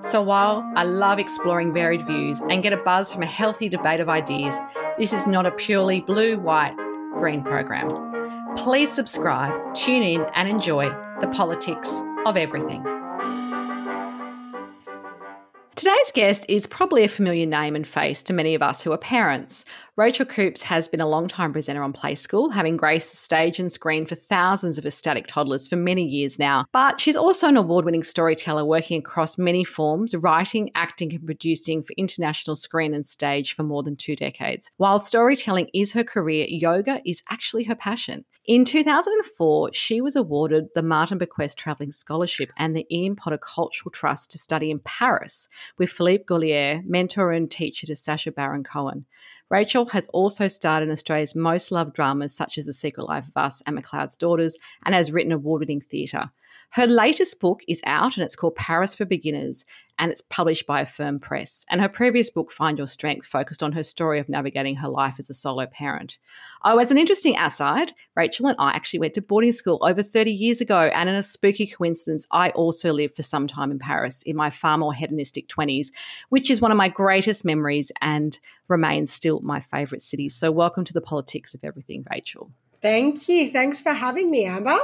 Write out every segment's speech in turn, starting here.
so while I love exploring varied views and get a buzz from a healthy debate of ideas, this is not a purely blue, white, green program. Please subscribe, tune in, and enjoy the politics of everything. Today's guest is probably a familiar name and face to many of us who are parents. Rachael Coopes has been a long-time presenter on Play School, having graced the stage and screen for thousands of ecstatic toddlers for many years now. But she's also an award winning storyteller working across many forms, writing, acting, and producing for international screen and stage for more than two decades. While storytelling is her career, yoga is actually her passion. In 2004, she was awarded the Marten Bequest Travelling Scholarship and the Ian Potter Cultural Trust to study in Paris with Philippe Gaulier, mentor and teacher to Sacha Baron Cohen. Rachael has also starred in Australia's most loved dramas such as The Secret Life of Us and McLeod's Daughters and has written award winning theatre. Her latest book is out and it's called Paris for Beginners and it's published by Affirm Press. And her previous book, Find Your Strength, focused on her story of navigating her life as a solo parent. Oh, as an interesting aside, Rachael and I actually went to boarding school over 30 years ago. And in a spooky coincidence, I also lived for some time in Paris in my far more hedonistic 20s, which is one of my greatest memories and remains still my favourite city. So, welcome to the politics of everything, Rachael. Thank you. Thanks for having me, Amber.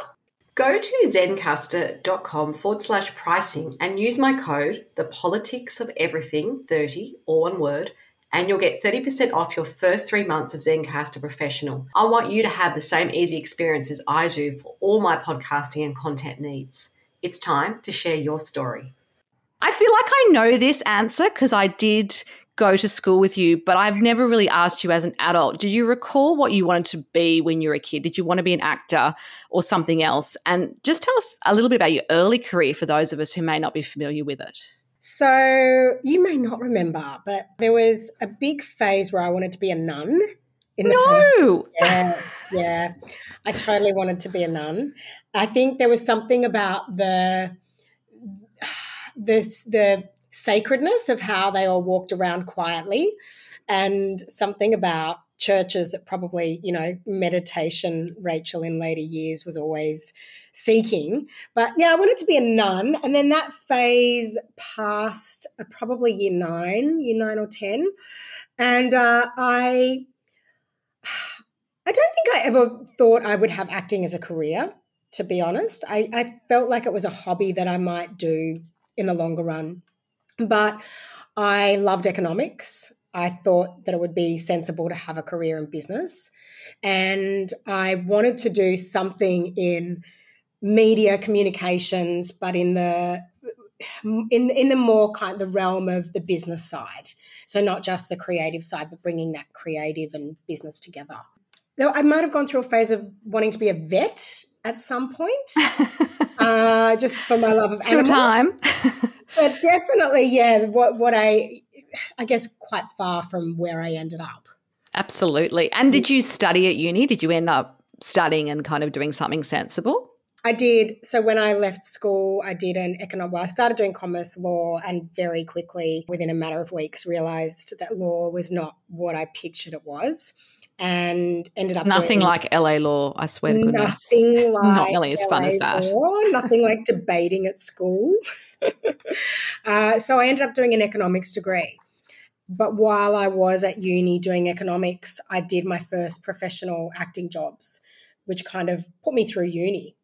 Go to zencastr.com forward slash pricing and use my code, the politics of everything 30, all one word, and you'll get 30% off your first three months of Zencastr Professional. I want you to have the same easy experience as I do for all my podcasting and content needs. It's time to share your story. I feel like I know this answer because I did go to school with you, but I've never really asked you as an adult. Do you recall what you wanted to be when you were a kid? Did you want to be an actor or something else? And just tell us a little bit about your early career for those of us who may not be familiar with it. So, you may not remember, but there was a big phase where I wanted to be a nun. In the no, first, yeah, yeah, I totally wanted to be a nun. I think there was something about the this the sacredness of how they all walked around quietly and something about churches that probably, you know, meditation, Rachael in later years was always seeking. But yeah, I wanted to be a nun. And then that phase passed uh, probably year nine, year nine or 10. And uh, I, I don't think I ever thought I would have acting as a career, to be honest. I, I felt like it was a hobby that I might do in the longer run. But I loved economics. I thought that it would be sensible to have a career in business. And I wanted to do something in media communications, but in the in in the more kind of the realm of the business side. So not just the creative side, but bringing that creative and business together. Now, I might have gone through a phase of wanting to be a vet at some point, uh, just for my love of Still animals. time. but definitely, yeah, what what I I guess quite far from where I ended up. Absolutely. And did you study at uni? Did you end up studying and kind of doing something sensible? I did. So when I left school, I did an economic. Well, I started doing commerce law, and very quickly, within a matter of weeks, realised that law was not what I pictured it was and ended it's up nothing doing, like LA law. I swear to goodness, nothing like not nearly as LA fun as that. Law, nothing like debating at school. uh, so I ended up doing an economics degree. But while I was at uni doing economics, I did my first professional acting jobs, which kind of put me through uni.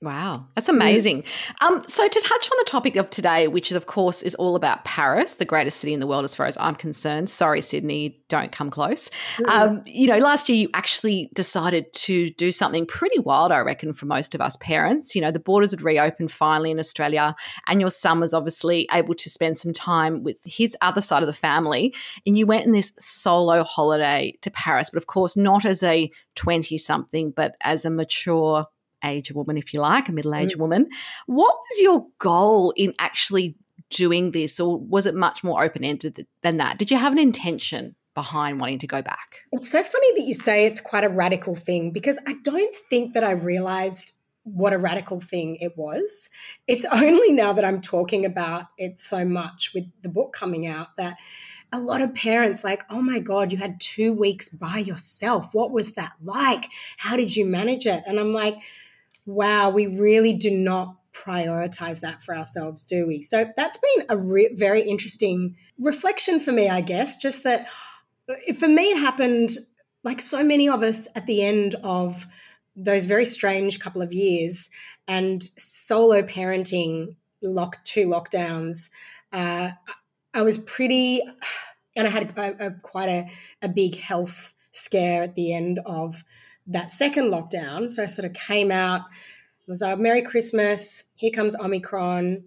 Wow, that's amazing. Um, so to touch on the topic of today, which is of course is all about Paris, the greatest city in the world as far as I'm concerned. Sorry, Sydney, don't come close. Mm. Um, you know, last year you actually decided to do something pretty wild, I reckon, for most of us parents. You know, the borders had reopened finally in Australia, and your son was obviously able to spend some time with his other side of the family, and you went in this solo holiday to Paris, but of course not as a 20 something, but as a mature age woman, if you like, a middle aged mm. woman. What was your goal in actually doing this, or was it much more open ended than that? Did you have an intention behind wanting to go back? It's so funny that you say it's quite a radical thing because I don't think that I realized what a radical thing it was. It's only now that I'm talking about it so much with the book coming out that a lot of parents like, oh my God, you had two weeks by yourself. What was that like? How did you manage it? And I'm like, wow, we really do not prioritize that for ourselves, do we? So that's been a re- very interesting reflection for me, I guess. Just that for me, it happened like so many of us at the end of those very strange couple of years and solo parenting, lock two lockdowns. Uh, I was pretty, and I had a, a, quite a, a big health scare at the end of that second lockdown. So I sort of came out, was like, Merry Christmas, here comes Omicron.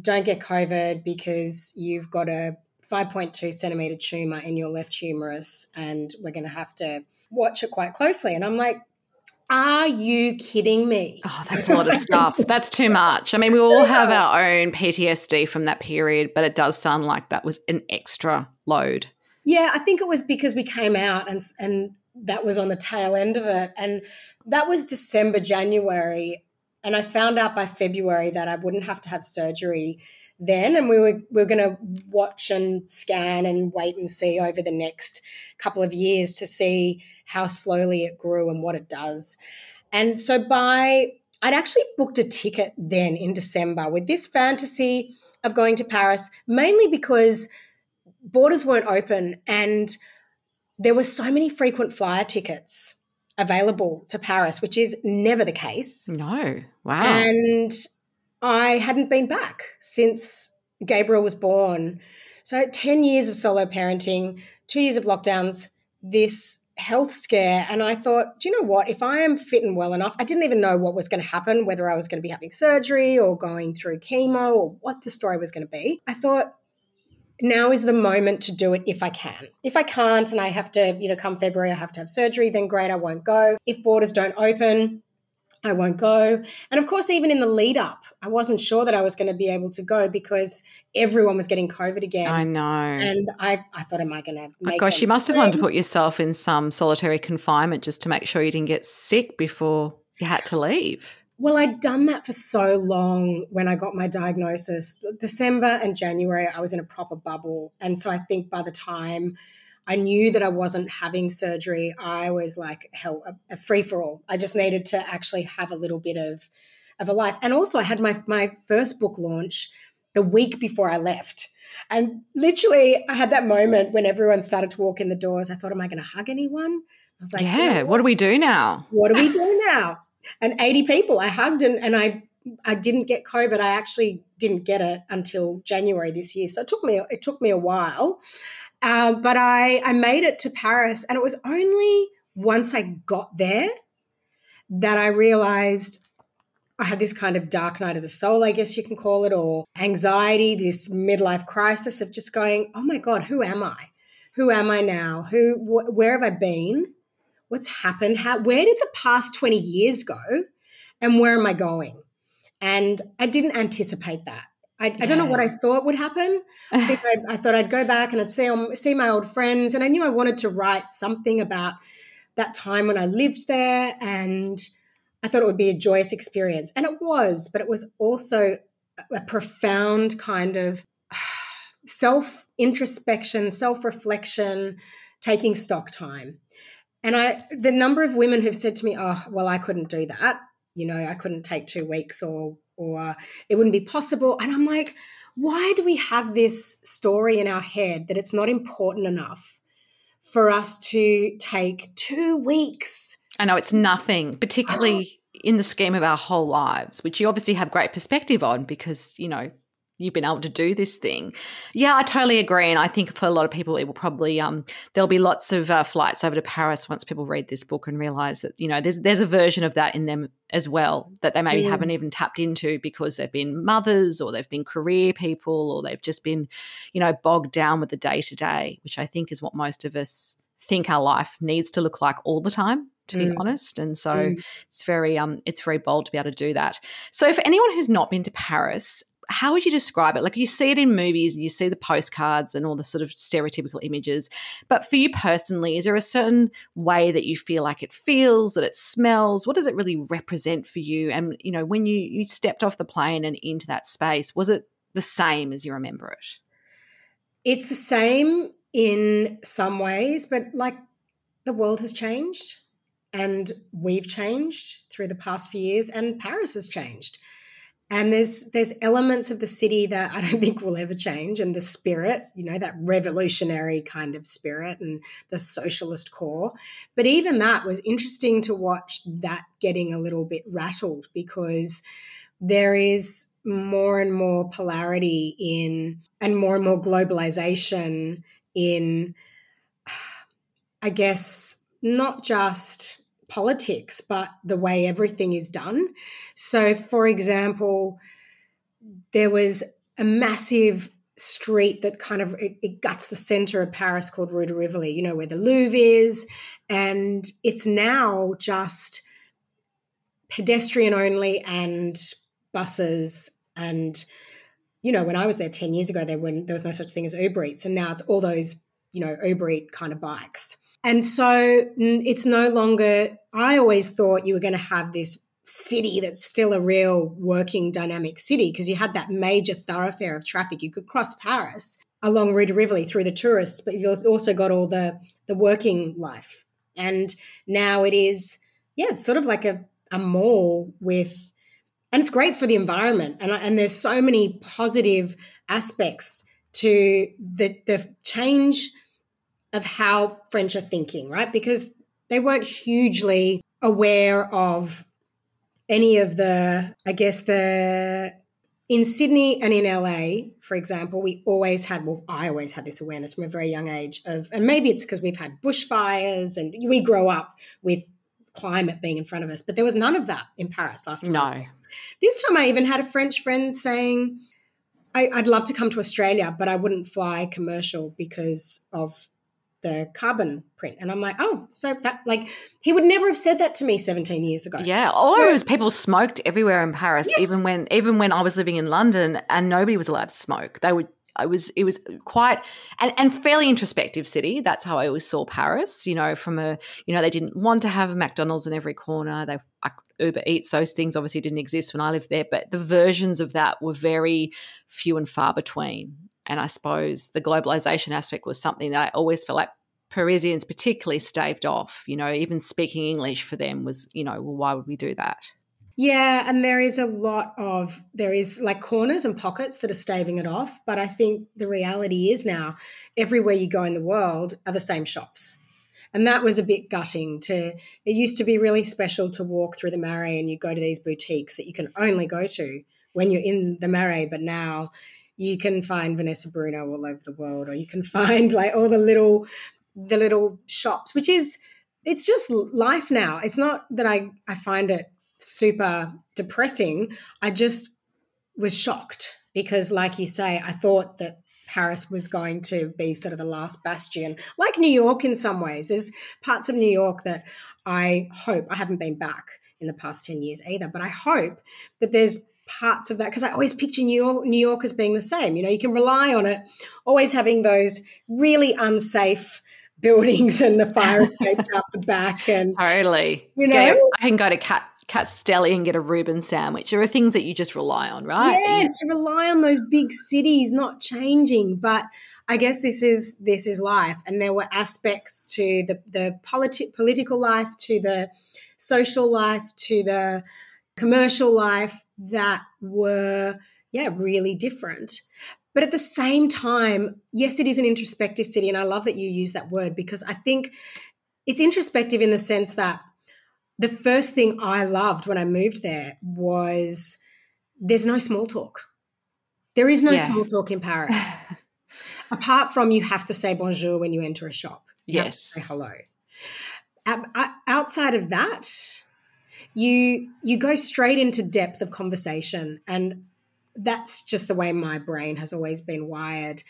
Don't get COVID because you've got a 5.2 centimeter tumor in your left humerus and we're going to have to watch it quite closely. And I'm like, are you kidding me? Oh, that's a lot of stuff. that's too much. I mean, we all have our own PTSD from that period, but it does sound like that was an extra load. Yeah, I think it was because we came out and and that was on the tail end of it. And that was December, January. And I found out by February that I wouldn't have to have surgery then. And we were, we were going to watch and scan and wait and see over the next couple of years to see how slowly it grew and what it does. And so by, I'd actually booked a ticket then in December with this fantasy of going to Paris, mainly because borders weren't open and there were so many frequent flyer tickets available to Paris, which is never the case. No. Wow. And I hadn't been back since Gabriel was born. So 10 years of solo parenting, two years of lockdowns, this health scare. And I thought, do you know what? If I am fit and well enough, I didn't even know what was going to happen, whether I was going to be having surgery or going through chemo or what the story was going to be. I thought, now is the moment to do it if I can. If I can't and I have to, you know, come February, I have to have surgery, then great, I won't go. If borders don't open, I won't go. And of course, even in the lead up, I wasn't sure that I was going to be able to go because everyone was getting COVID again. I know. And I, I thought, am I going to oh make oh Gosh, you must have wanted to put yourself in some solitary confinement just to make sure you didn't get sick before you had to leave. Well, I'd done that for so long when I got my diagnosis. December and January, I was in a proper bubble. And so I think by the time I knew that I wasn't having surgery, I was like hell, a, a free for all. I just needed to actually have a little bit of, of a life. And also, I had my, my first book launch the week before I left. And literally, I had that moment when everyone started to walk in the doors. I thought, am I going to hug anyone? I was like, yeah, you know what? what do we do now? What do we do now? And 80 people I hugged and, and I I didn't get COVID. I actually didn't get it until January this year. So it took me it took me a while. Uh, but I I made it to Paris and it was only once I got there that I realized I had this kind of dark night of the soul, I guess you can call it, or anxiety, this midlife crisis of just going, oh my God, who am I? Who am I now? Who, wh- where have I been? What's happened? How where did the past 20 years go? And where am I going? And I didn't anticipate that. I, yeah. I don't know what I thought would happen. I think I, I, thought I'd go back and I'd see see my old friends, and I knew I wanted to write something about that time when I lived there, and I thought it would be a joyous experience, and it was. But it was also a profound kind of self introspection, self reflection, taking stock time. And I, the number of women who've said to me, "Oh, well, I couldn't do that. You know, I couldn't take two weeks, or or it wouldn't be possible." And I'm like, why do we have this story in our head that it's not important enough for us to take two weeks? I know it's nothing, particularly in the scheme of our whole lives, which you obviously have great perspective on because you know you've been able to do this thing. Yeah, I totally agree, and I think for a lot of people, it will probably um, there'll be lots of uh, flights over to Paris once people read this book and realize that you know there's there's a version of that in them as well that they maybe haven't even tapped into because they've been mothers or they've been career people or they've just been you know bogged down with the day to day, which I think is what most of us think our life needs to look like all the time to mm. be honest and so mm. it's very um it's very bold to be able to do that so for anyone who's not been to paris how would you describe it? Like you see it in movies and you see the postcards and all the sort of stereotypical images. But for you personally, is there a certain way that you feel like it feels, that it smells? What does it really represent for you? And, you know, when you, you stepped off the plane and into that space, was it the same as you remember it? It's the same in some ways, but like the world has changed and we've changed through the past few years and Paris has changed and there's there's elements of the city that I don't think will ever change, and the spirit, you know, that revolutionary kind of spirit and the socialist core. But even that was interesting to watch that getting a little bit rattled because there is more and more polarity in and more and more globalization in I guess not just politics, but the way everything is done. So, for example, there was a massive street that kind of it, it, guts the center of Paris called Rue de Rivoli, you know, where the Louvre is. And it's now just pedestrian only and buses. And, you know, when I was there 10 years ago, there, there was no such thing as Uber Eats. And now it's all those, you know, Uber Eat kind of bikes. And so it's no longer, I always thought you were going to have this city that's still a real working dynamic city because you had that major thoroughfare of traffic. You could cross Paris along Rue de Rivoli through the tourists, but you've also got all the, the working life. And now it is, yeah, it's sort of like a, a mall with, and it's great for the environment. And, and there's so many positive aspects to the, the change – of how French are thinking, right? Because they weren't hugely aware of any of the, I guess, the in Sydney and in LA, for example, we always had, well, I always had this awareness from a very young age of, and maybe it's because we've had bushfires and we grow up with climate being in front of us, but there was none of that in Paris last time. No. This time I even had a French friend saying, I, would love to come to Australia, but I wouldn't fly commercial because of the carbon print. And I'm like, oh, so that like he would never have said that to me 17 years ago. Yeah. All it was people smoked everywhere in Paris, yes. even when even when I was living in London and nobody was allowed to smoke. They would I was it was quite and, and fairly introspective city. That's how I always saw Paris. You know, from a you know they didn't want to have a McDonald's in every corner. They Uber Eats, those things obviously didn't exist when I lived there, but the versions of that were very few and far between. And I suppose the globalization aspect was something that I always felt like Parisians particularly staved off. You know, even speaking English for them was, you know, well, why would we do that? Yeah, and there is a lot of there is like corners and pockets that are staving it off, but I think the reality is now everywhere you go in the world are the same shops. And that was a bit gutting to it used to be really special to walk through the Marais and you go to these boutiques that you can only go to when you're in the Marais, but now you can find Vanessa Bruno all over the world, or you can find like all the little the little shops, which is it's just life now. It's not that I I find it super depressing. I just was shocked because, like you say, I thought that Paris was going to be sort of the last bastion, like New York in some ways. There's parts of New York that I hope I haven't been back in the past 10 years either, but I hope that there's parts of that because I always picture New York, New York as being the same. You know, you can rely on it always having those really unsafe buildings and the fire escapes out the back and totally you know get, I can go to Katz's Deli and get a Reuben sandwich. There are things that you just rely on, right? Yes, you rely on those big cities not changing, but I guess this is this is life, and there were aspects to the the politi- political life, to the social life, to the commercial life that were yeah really different. But at the same time, yes, it is an introspective city. And I love that you use that word because I think it's introspective in the sense that the first thing I loved when I moved there was there's no small talk. There is no yeah. small talk in Paris. Apart from you have to say bonjour when you enter a shop. You yes. say hello. Outside of that, you you go straight into depth of conversation and that's just the way my brain has always been wired.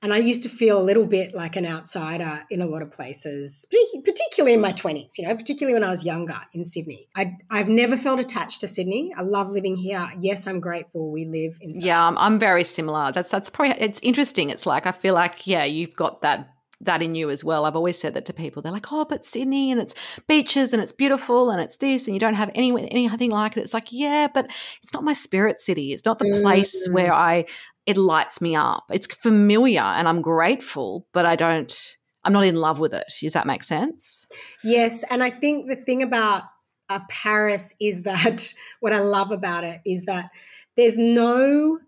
And I used to feel a little bit like an outsider in a lot of places, particularly in my 20s, you know, particularly when I was younger in Sydney. I, have never felt attached to Sydney. I love living here. Yes, I'm grateful we live in. Sydney. Yeah, I'm, I'm very similar. That's that's probably it's interesting. It's like I feel like yeah, you've got that that in you as well. I've always said that to people. They're like, "Oh, but Sydney and it's beaches and it's beautiful and it's this and you don't have any anything like it." It's like, yeah, but it's not my spirit city. It's not the place mm. where I it lights me up. It's familiar and I'm grateful, but I don't, I'm not in love with it. Does that make sense? Yes. And I think the thing about uh, Paris is that what I love about it is that there's no,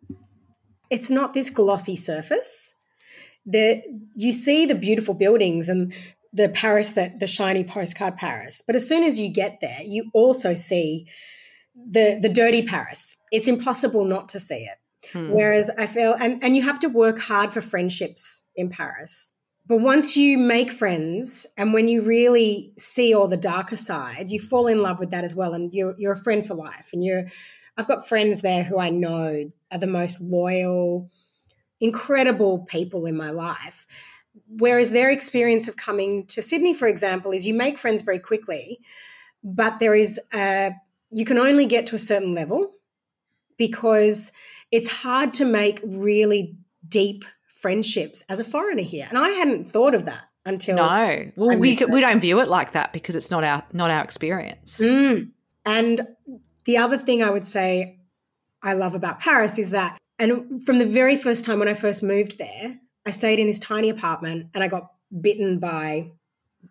it's not this glossy surface. There, you see the beautiful buildings and the Paris that the shiny postcard Paris. But as soon as you get there, you also see the the dirty Paris. It's impossible not to see it. Hmm. Whereas I feel, and, and you have to work hard for friendships in Paris. But once you make friends and when you really see all the darker side, you fall in love with that as well. And you're, you're a friend for life. And you're, I've got friends there who I know are the most loyal, incredible people in my life. Whereas their experience of coming to Sydney, for example, is you make friends very quickly, but there is a, you can only get to a certain level because it's hard to make really deep friendships as a foreigner here. And I hadn't thought of that until No. Well, we we don't view it like that because it's not our not our experience. Mm. And the other thing I would say I love about Paris is that and from the very first time when I first moved there, I stayed in this tiny apartment and I got bitten by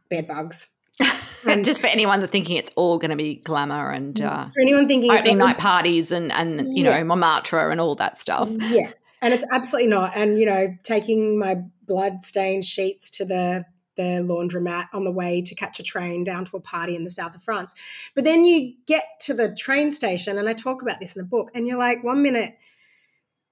bed bugs and just for anyone that's thinking it's all going to be glamour and uh, for anyone thinking opening night parties and and you yeah. know Montmartre and all that stuff. Yeah, and it's absolutely not. And you know, taking my blood stained sheets to the the laundromat on the way to catch a train down to a party in the south of France. But then you get to the train station, and I talk about this in the book, and you're like, one minute,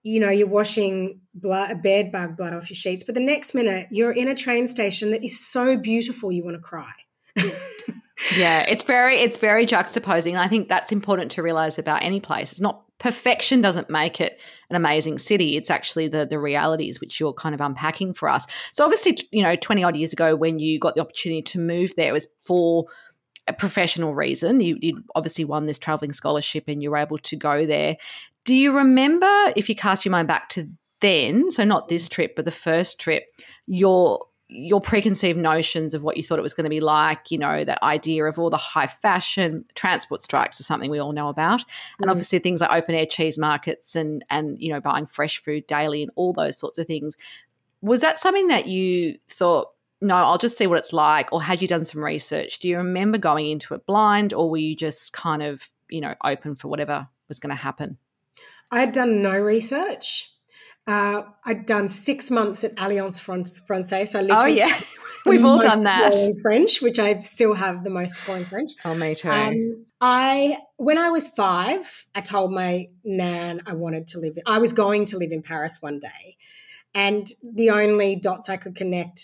you know, you're washing blood, bed bug blood off your sheets, but the next minute, you're in a train station that is so beautiful, you want to cry yeah, it's very it's very juxtaposing. I think that's important to realize about any place. It's not perfection doesn't make it an amazing city. It's actually the the realities which you're kind of unpacking for us. So obviously, you know, 20 odd years ago when you got the opportunity to move there, it was for a professional reason. You, you obviously won this traveling scholarship and you were able to go there. Do you remember, if you cast your mind back to then, so not this trip, but the first trip, your your preconceived notions of what you thought it was going to be like, you know, that idea of all the high fashion transport strikes is something we all know about. And mm. obviously things like open air cheese markets and and you know, buying fresh food daily and all those sorts of things. Was that something that you thought, no, I'll just see what it's like, or had you done some research? Do you remember going into it blind or were you just kind of, you know, open for whatever was going to happen? I had done no research. Uh, I'd done six months at Alliance Francaise. So I oh yeah, we've all done that. French, which I still have the most foreign French. Oh, me too. Um, I when I was five, I told my nan I wanted to live. I was going to live in Paris one day, and the only dots I could connect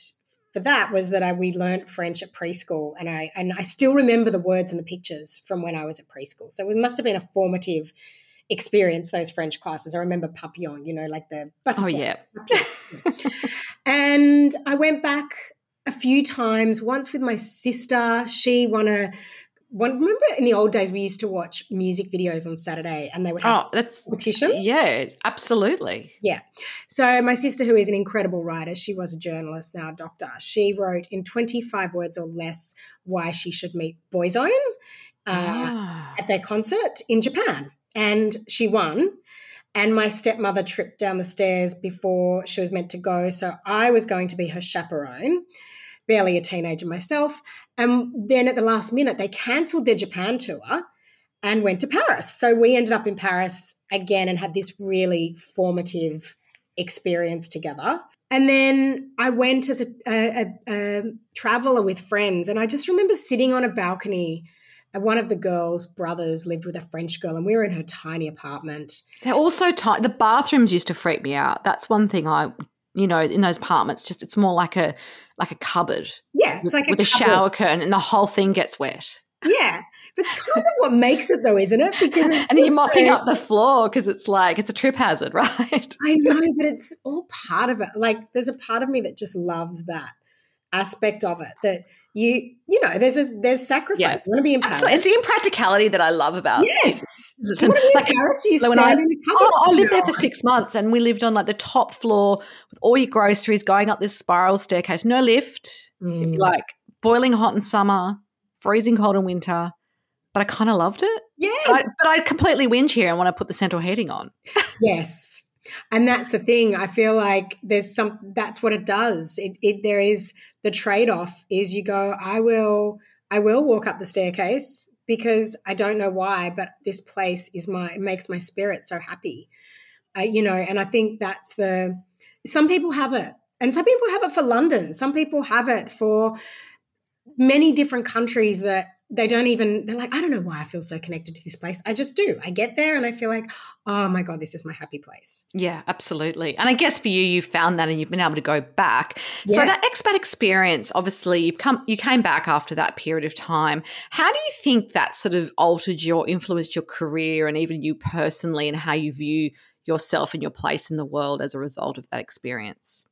for that was that I we learnt French at preschool, and I and I still remember the words and the pictures from when I was at preschool. So it must have been a formative experience those French classes. I remember papillon, you know, like the butterfly. Oh, yeah. and I went back a few times, once with my sister. She won a one, remember in the old days we used to watch music videos on Saturday and they would have oh, that's, competitions? Yeah, absolutely. Yeah. So my sister, who is an incredible writer, she was a journalist, now a doctor, she wrote in 25 words or less why she should meet Boyzone uh, ah. at their concert in Japan and she won. And my stepmother tripped down the stairs before she was meant to go. So I was going to be her chaperone, barely a teenager myself. And then at the last minute, they cancelled their Japan tour and went to Paris. So we ended up in Paris again and had this really formative experience together. And then I went as a, a, a, a traveler with friends. And I just remember sitting on a balcony one of the girls' brothers lived with a French girl, and we were in her tiny apartment. They're also tiny. The bathrooms used to freak me out. That's one thing I, you know, in those apartments, just it's more like a like a cupboard. Yeah, it's with, like with a, a shower curtain, and the whole thing gets wet. Yeah. But it's kind of what makes it though, isn't it? Because and you're mopping so, up the floor because it's like it's a trip hazard, right? I know, but it's all part of it. Like there's a part of me that just loves that aspect of it. That you you know there's a there's sacrifice. Yeah. You want to be in Paris. Absolutely. It's the impracticality that I love about yes. You want to be like, in Paris? You stand I, in the oh, I lived there for six months, and we lived on like the top floor with all your groceries, going up this spiral staircase, no lift, mm. like boiling hot in summer, freezing cold in winter. But I kind of loved it. Yes, but I, but I completely whinge here and want to put the central heating on. yes, and that's the thing. I feel like there's some. That's what it does. It, it there is the trade off is you go, I will, I will walk up the staircase because I don't know why, but this place is my, makes my spirit so happy. Uh, you know, and I think that's the, some people have it. And some people have it for London. Some people have it for many different countries that they don't even they're like i don't know why i feel so connected to this place. I just do. I get there and i feel like oh my god this is my happy place. Yeah absolutely. And i guess for you you found that and you've been able to go back. Yeah. so that expat experience obviously you've come you came back after that period of time. How do you think that sort of altered your influenced your career and even you personally and how you view yourself and your place in the world as a result of that experience?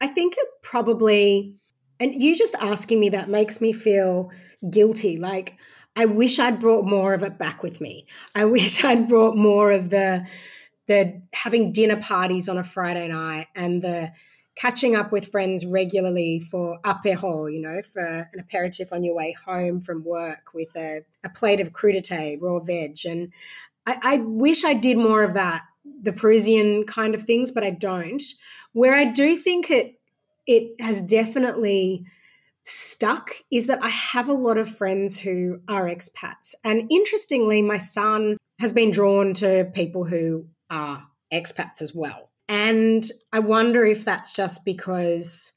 I think it probably and you just asking me that makes me feel guilty. Like, I wish I'd brought more of it back with me. I wish I'd brought more of the the having dinner parties on a Friday night and the catching up with friends regularly for apéro, you know, for an aperitif on your way home from work with a, a plate of crudité, raw veg. And I, I wish I did more of that, the Parisian kind of things, but I don't. Where I do think it it has definitely stuck is that I have a lot of friends who are expats. And interestingly, my son has been drawn to people who are expats as well. And I wonder if that's just because,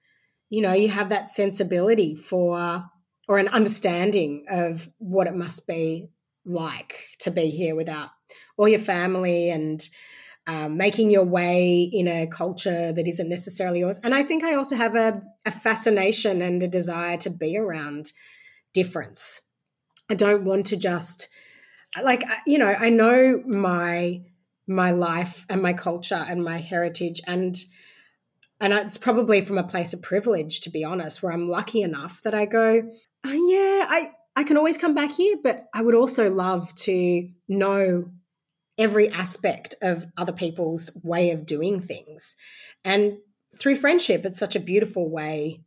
you know, you have that sensibility for or an understanding of what it must be like to be here without all your family and um, making your way in a culture that isn't necessarily yours. And I think I also have a, a fascination and a desire to be around difference. I don't want to just like you know I know my my life and my culture and my heritage and and it's probably from a place of privilege to be honest where I'm lucky enough that I go oh, yeah I I can always come back here but I would also love to know every aspect of other people's way of doing things. And through friendship, it's such a beautiful way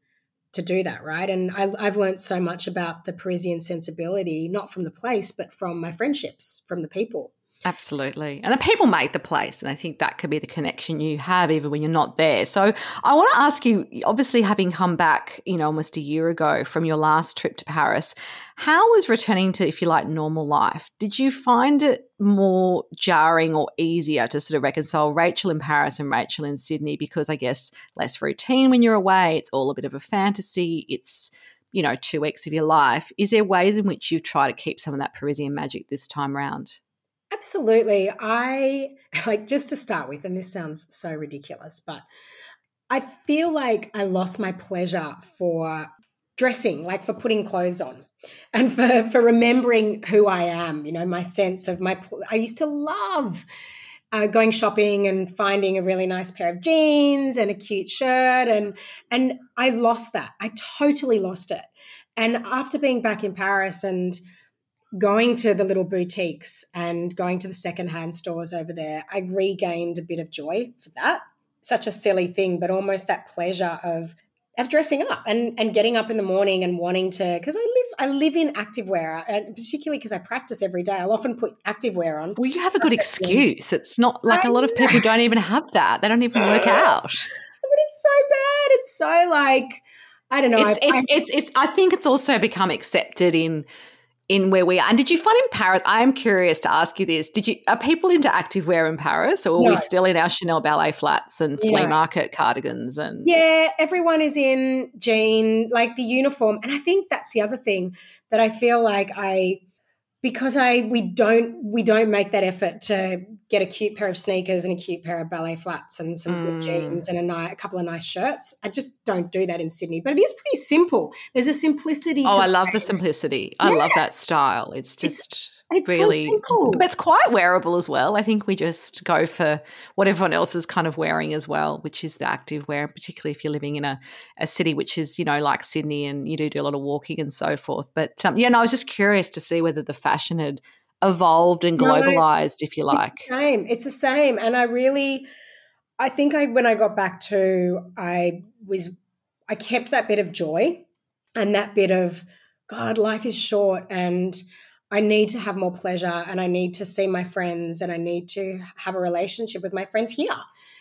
to do that, right? And I, have learned so much about the Parisian sensibility, not from the place, but from my friendships, from the people. Absolutely. And the people make the place. And I think that could be the connection you have even when you're not there. So I want to ask you obviously, having come back, you know, almost a year ago from your last trip to Paris, how was returning to, if you like, normal life? Did you find it more jarring or easier to sort of reconcile Rachael in Paris and Rachael in Sydney? Because I guess less routine when you're away, it's all a bit of a fantasy. It's, you know, two weeks of your life. Is there ways in which you try to keep some of that Parisian magic this time round? Absolutely. I like just to start with, and this sounds so ridiculous, but I feel like I lost my pleasure for dressing, like for putting clothes on and for, for remembering who I am, you know, my sense of my, I used to love uh, going shopping and finding a really nice pair of jeans and a cute shirt. And, and I lost that. I totally lost it. And after being back in Paris and, going to the little boutiques and going to the secondhand stores over there, I regained a bit of joy for that. Such a silly thing, but almost that pleasure of of dressing up and and getting up in the morning and wanting to because I live I live in activewear and uh, particularly because I practice every day. I'll often put activewear on. Well, you have a good excuse. It's not like I a lot of people don't even have that. They don't even work out. But it's so bad. It's so like I don't know. It's, I, it's, I, it's, it's, I think it's also become accepted in in where we are. And did you find in Paris? I am curious to ask you this: Did you are people into active wear in Paris, or are no. we still in our Chanel ballet flats and flea market cardigans? And yeah, everyone is in jean, like the uniform. And I think that's the other thing that I feel like I because I we don't we don't make that effort to get a cute pair of sneakers and a cute pair of ballet flats and some mm. good jeans and a, ni- a couple of nice shirts. I just don't do that in Sydney, but it is pretty simple. There's a simplicity. Oh, I love the simplicity. Yeah. I love that style. It's just. It's, it's really, so simple. But it's quite wearable as well. I think we just go for what everyone else is kind of wearing as well, which is the active wear, particularly if you're living in a, a city which is, you know, like Sydney and you do do a lot of walking and so forth. But um, yeah, no, I was just curious to see whether the fashion had evolved and globalized, no, if you like. It's the same. It's the same. And I really, I think I, when I got back to, I was, I kept that bit of joy and that bit of, God, life is short and, I need to have more pleasure and I need to see my friends and I need to have a relationship with my friends here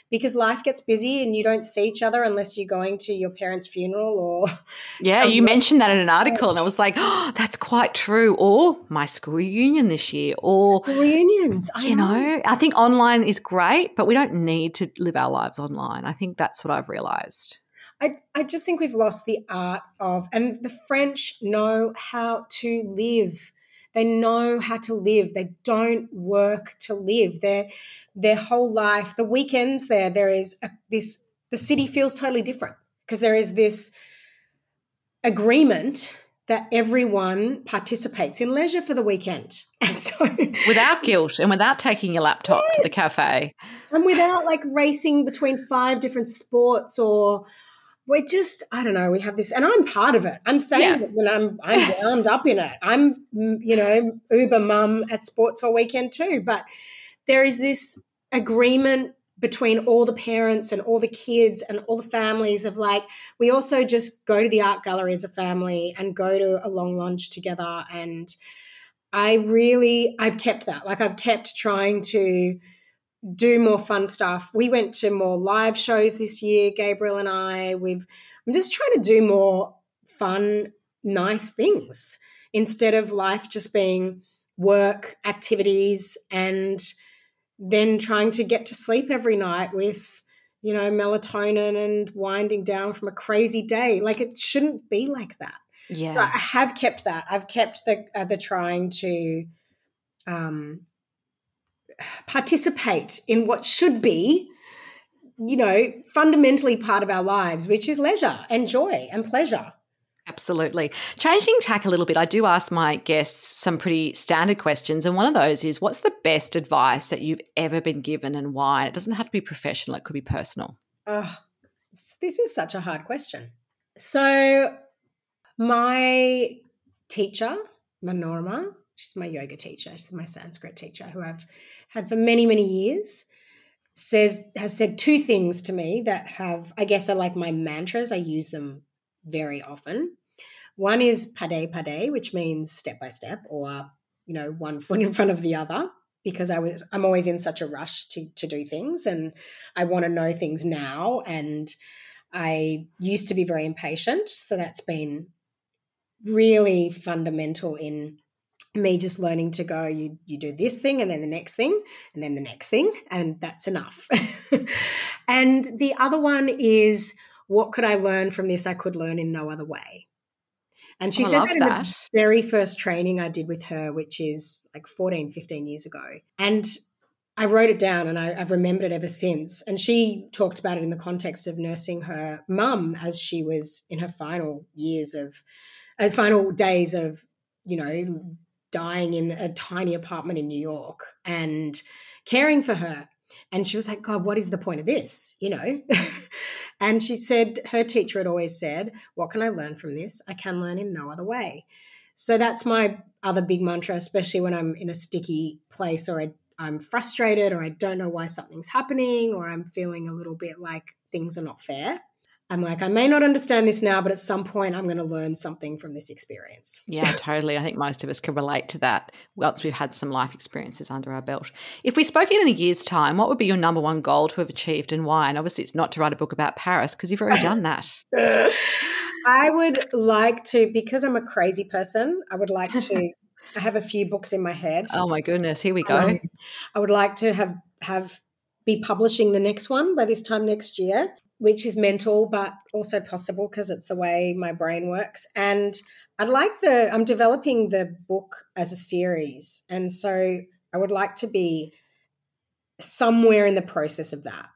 because life gets busy and you don't see each other unless you're going to your parents' funeral or Yeah, you mentioned that in an article and I was like, "Oh, that's quite true." Or my school reunion this year or school reunions. I you know. know, I think online is great, but we don't need to live our lives online. I think that's what I've realized. I, I just think we've lost the art of, and the French know how to live they know how to live. They don't work to live. Their their whole life, the weekends there, there is a, this. The city feels totally different because there is this agreement that everyone participates in leisure for the weekend. And so without guilt and without taking your laptop yes. to the cafe. And without like racing between five different sports or we're just i don't know we have this and i'm part of it. I'm saying yeah. it when i'm i'm wound up in it. I'm mm, you know uber mum at sports all weekend too but there is this agreement between all the parents and all the kids and all the families of like we also just go to the art gallery as a family and go to a long lunch together and i really i've kept that. Like i've kept trying to do more fun stuff. We went to more live shows this year, Gabriel and I. We've I'm just trying to do more fun, nice things instead of life just being work, activities, and then trying to get to sleep every night with, you know, melatonin and winding down from a crazy day. Like it shouldn't be like that. Yeah. So I have kept that. I've kept the uh, the trying to um participate in what should be you know fundamentally part of our lives which is leisure and joy and pleasure Absolutely. Changing tack a little bit, I do ask my guests some pretty standard questions. And one of those is what's the best advice that you've ever been given and why? It doesn't have to be professional, it could be personal. Oh, this is such a hard question. So, my teacher, Manorma, she's my yoga teacher, she's my Sanskrit teacher, who I've had for many, many years, says has said two things to me that have, I guess, are like my mantras. I use them very often. One is pade pade, which means step by step, or you know, one foot in front of the other. Because I was, I'm always in such a rush to to do things, and I want to know things now. And I used to be very impatient, so that's been really fundamental in me just learning to go you you do this thing and then the next thing and then the next thing and that's enough. And the other one is what could i learn from this i could learn in no other way? And she I said that, in the very first training i did with her which is like 14 15 years ago. And I wrote it down and I, have remembered it ever since. And she talked about it in the context of nursing her mum as she was in her final years of, uh, final days of, you know, dying in a tiny apartment in New York and caring for her. And she was like, God, what is the point of this? You know? and she said, her teacher had always said, What can I learn from this? I can learn in no other way. So that's my other big mantra, especially when I'm in a sticky place or I, I'm frustrated or I don't know why something's happening or I'm feeling a little bit like things are not fair. I'm like, I may not understand this now, but at some point I'm going to learn something from this experience. Yeah, totally. I think most of us can relate to that once we've had some life experiences under our belt. If we spoke in a year's time, what would be your number one goal to have achieved and why? And obviously, it's not to write a book about Paris because you've already done that. I would like to, because I'm a crazy person, I would like to. I have a few books in my head. Oh my goodness, here we go. Um, I would like to have have be publishing the next one by this time next year which is mental, but also possible because it's the way my brain works. And I'd like the, I'm developing the book as a series. And so I would like to be somewhere in the process of that.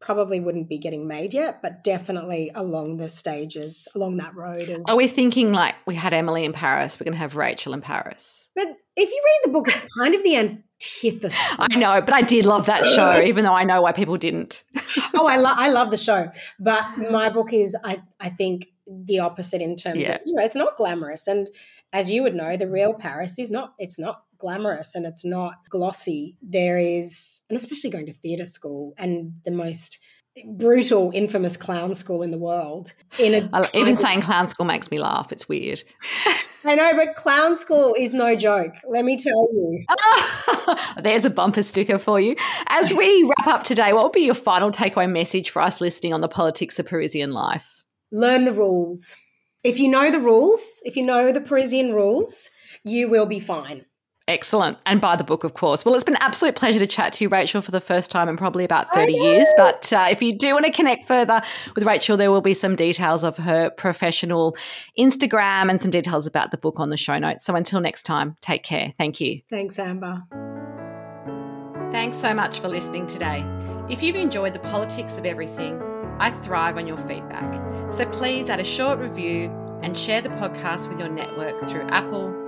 Probably wouldn't be getting made yet, but definitely along the stages, along that road. And, Are we thinking like we had Emily in Paris? We're going to have Rachael in Paris. but if you read the book, it's kind of the antithesis. I know, but I did love that show, even though I know why people didn't. oh, I, lo- I love the show, but my book is, I, I think, the opposite in terms Yeah. of you know it's not glamorous, and as you would know, the real Paris is not. It's not glamorous and it's not glossy. There is, and especially going to theatre school and the most brutal, infamous clown school in the world. In a I, even saying clown school makes me laugh. It's weird. I know, but clown school is no joke. Let me tell you. There's a bumper sticker for you. As we wrap up today, what would be your final takeaway message for us listening on the politics of Parisian life? learn the rules. If you know the rules, if you know the Parisian rules, you will be fine. Excellent. And buy the book, of course. Well, it's been an absolute pleasure to chat to you, Rachael, for the first time in probably about 30 years. But uh, if you do want to connect further with Rachael, there will be some details of her professional Instagram and some details about the book on the show notes. So until next time, take care. Thank you. Thanks, Amber. Thanks so much for listening today. If you've enjoyed the politics of everything, I thrive on your feedback. So please add a short review and share the podcast with your network through Apple,